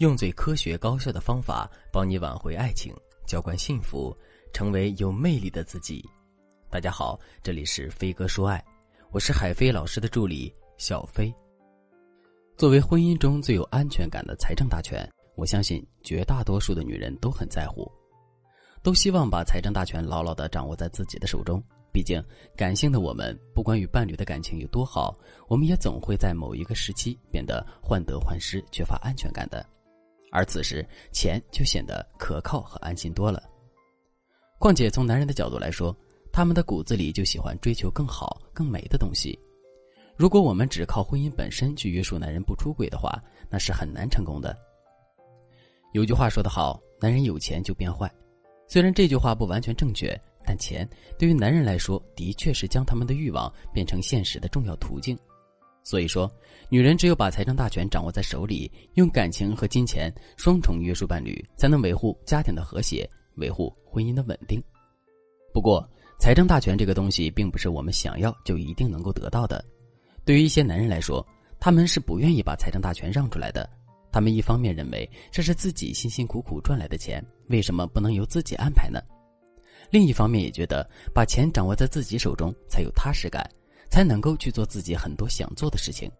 用最科学高效的方法帮你挽回爱情，浇灌幸福，成为有魅力的自己。大家好，这里是飞哥说爱，我是海飞老师的助理小飞。作为婚姻中最有安全感的财政大权，我相信绝大多数的女人都很在乎，都希望把财政大权牢牢的掌握在自己的手中。毕竟，感性的我们，不管与伴侣的感情有多好，我们也总会在某一个时期变得患得患失，缺乏安全感的。而此时，钱就显得可靠和安心多了。况且，从男人的角度来说，他们的骨子里就喜欢追求更好、更美的东西。如果我们只靠婚姻本身去约束男人不出轨的话，那是很难成功的。有句话说得好：“男人有钱就变坏。”虽然这句话不完全正确，但钱对于男人来说，的确是将他们的欲望变成现实的重要途径。所以说，女人只有把财政大权掌握在手里，用感情和金钱双重约束伴侣，才能维护家庭的和谐，维护婚姻的稳定。不过，财政大权这个东西，并不是我们想要就一定能够得到的。对于一些男人来说，他们是不愿意把财政大权让出来的。他们一方面认为这是自己辛辛苦苦赚来的钱，为什么不能由自己安排呢？另一方面也觉得把钱掌握在自己手中才有踏实感。才能够去做自己很多想做的事情。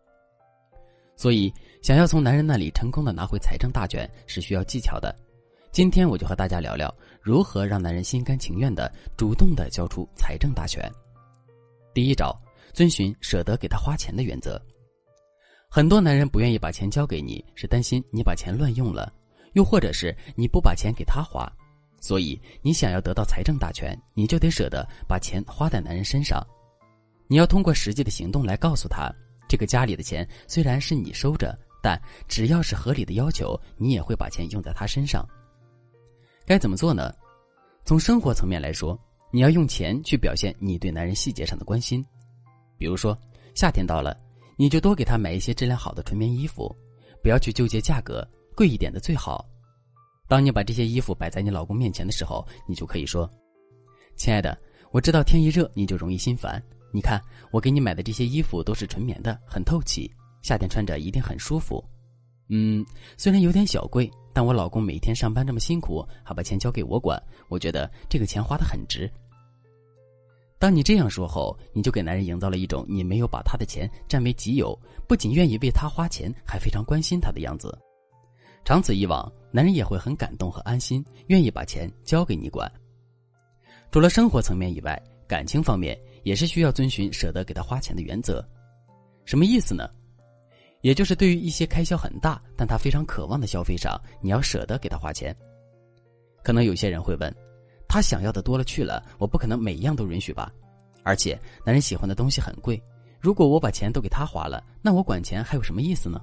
所以，想要从男人那里成功的拿回财政大权是需要技巧的。今天我就和大家聊聊如何让男人心甘情愿的主动的交出财政大权。第一招，遵循舍得给他花钱的原则。很多男人不愿意把钱交给你，是担心你把钱乱用了，又或者是你不把钱给他花。所以，你想要得到财政大权，你就得舍得把钱花在男人身上。你要通过实际的行动来告诉他，这个家里的钱虽然是你收着，但只要是合理的要求，你也会把钱用在他身上。该怎么做呢？从生活层面来说，你要用钱去表现你对男人细节上的关心。比如说，夏天到了，你就多给他买一些质量好的纯棉衣服，不要去纠结价格，贵一点的最好。当你把这些衣服摆在你老公面前的时候，你就可以说：“亲爱的，我知道天一热你就容易心烦。”你看，我给你买的这些衣服都是纯棉的，很透气，夏天穿着一定很舒服。嗯，虽然有点小贵，但我老公每天上班这么辛苦，还把钱交给我管，我觉得这个钱花的很值。当你这样说后，你就给男人营造了一种你没有把他的钱占为己有，不仅愿意为他花钱，还非常关心他的样子。长此以往，男人也会很感动和安心，愿意把钱交给你管。除了生活层面以外，感情方面。也是需要遵循舍得给他花钱的原则，什么意思呢？也就是对于一些开销很大但他非常渴望的消费上，你要舍得给他花钱。可能有些人会问，他想要的多了去了，我不可能每一样都允许吧？而且男人喜欢的东西很贵，如果我把钱都给他花了，那我管钱还有什么意思呢？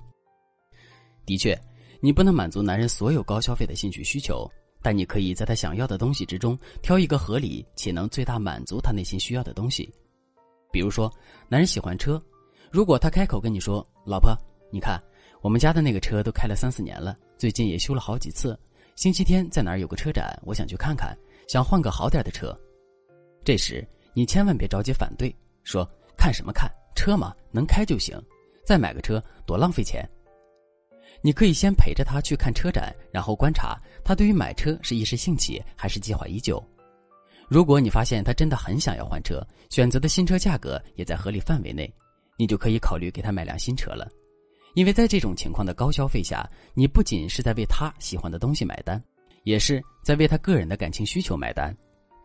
的确，你不能满足男人所有高消费的兴趣需求。但你可以在他想要的东西之中挑一个合理且能最大满足他内心需要的东西，比如说，男人喜欢车，如果他开口跟你说：“老婆，你看我们家的那个车都开了三四年了，最近也修了好几次，星期天在哪儿有个车展，我想去看看，想换个好点的车。”这时你千万别着急反对，说：“看什么看？车嘛，能开就行，再买个车多浪费钱。”你可以先陪着他去看车展，然后观察他对于买车是一时兴起还是计划已久。如果你发现他真的很想要换车，选择的新车价格也在合理范围内，你就可以考虑给他买辆新车了。因为在这种情况的高消费下，你不仅是在为他喜欢的东西买单，也是在为他个人的感情需求买单。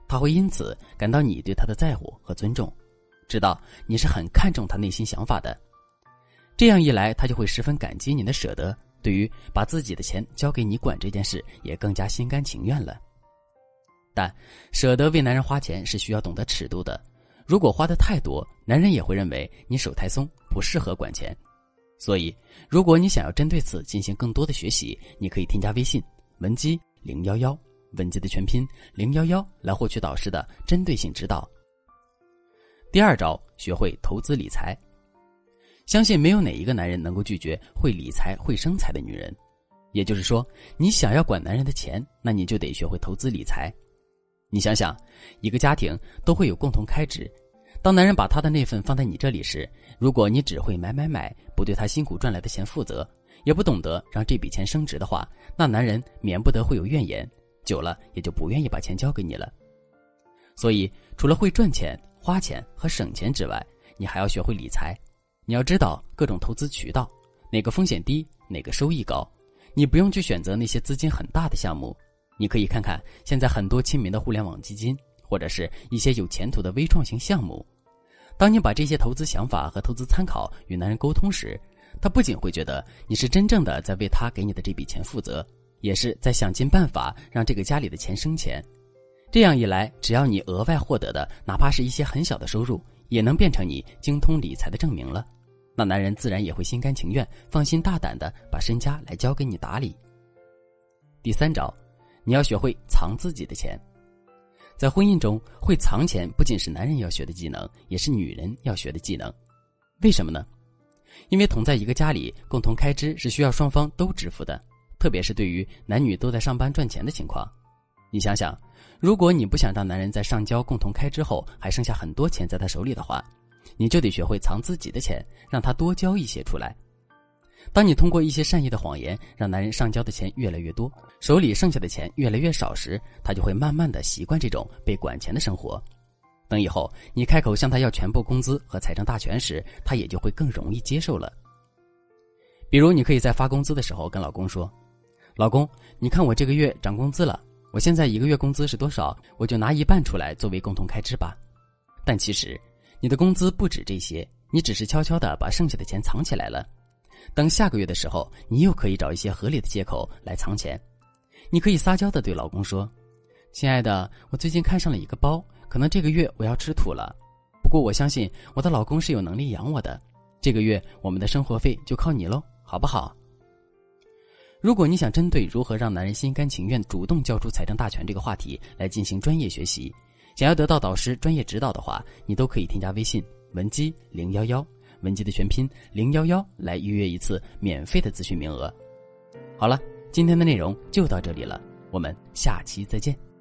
他会因此感到你对他的在乎和尊重，知道你是很看重他内心想法的。这样一来，他就会十分感激你的舍得，对于把自己的钱交给你管这件事，也更加心甘情愿了。但舍得为男人花钱是需要懂得尺度的，如果花的太多，男人也会认为你手太松，不适合管钱。所以，如果你想要针对此进行更多的学习，你可以添加微信文姬零幺幺，文姬的全拼零幺幺，来获取导师的针对性指导。第二招，学会投资理财。相信没有哪一个男人能够拒绝会理财、会生财的女人。也就是说，你想要管男人的钱，那你就得学会投资理财。你想想，一个家庭都会有共同开支，当男人把他的那份放在你这里时，如果你只会买买买，不对他辛苦赚来的钱负责，也不懂得让这笔钱升值的话，那男人免不得会有怨言，久了也就不愿意把钱交给你了。所以，除了会赚钱、花钱和省钱之外，你还要学会理财。你要知道各种投资渠道，哪个风险低，哪个收益高。你不用去选择那些资金很大的项目，你可以看看现在很多亲民的互联网基金，或者是一些有前途的微创型项目。当你把这些投资想法和投资参考与男人沟通时，他不仅会觉得你是真正的在为他给你的这笔钱负责，也是在想尽办法让这个家里的钱生钱。这样一来，只要你额外获得的哪怕是一些很小的收入，也能变成你精通理财的证明了。那男人自然也会心甘情愿、放心大胆的把身家来交给你打理。第三招，你要学会藏自己的钱。在婚姻中，会藏钱不仅是男人要学的技能，也是女人要学的技能。为什么呢？因为同在一个家里，共同开支是需要双方都支付的，特别是对于男女都在上班赚钱的情况。你想想。如果你不想让男人在上交共同开支后还剩下很多钱在他手里的话，你就得学会藏自己的钱，让他多交一些出来。当你通过一些善意的谎言让男人上交的钱越来越多，手里剩下的钱越来越少时，他就会慢慢的习惯这种被管钱的生活。等以后你开口向他要全部工资和财政大权时，他也就会更容易接受了。比如，你可以在发工资的时候跟老公说：“老公，你看我这个月涨工资了。”我现在一个月工资是多少？我就拿一半出来作为共同开支吧。但其实，你的工资不止这些，你只是悄悄的把剩下的钱藏起来了。等下个月的时候，你又可以找一些合理的借口来藏钱。你可以撒娇的对老公说：“亲爱的，我最近看上了一个包，可能这个月我要吃土了。不过我相信我的老公是有能力养我的。这个月我们的生活费就靠你喽，好不好？”如果你想针对如何让男人心甘情愿主动交出财政大权这个话题来进行专业学习，想要得到导师专业指导的话，你都可以添加微信文姬零幺幺，文姬的全拼零幺幺来预约一次免费的咨询名额。好了，今天的内容就到这里了，我们下期再见。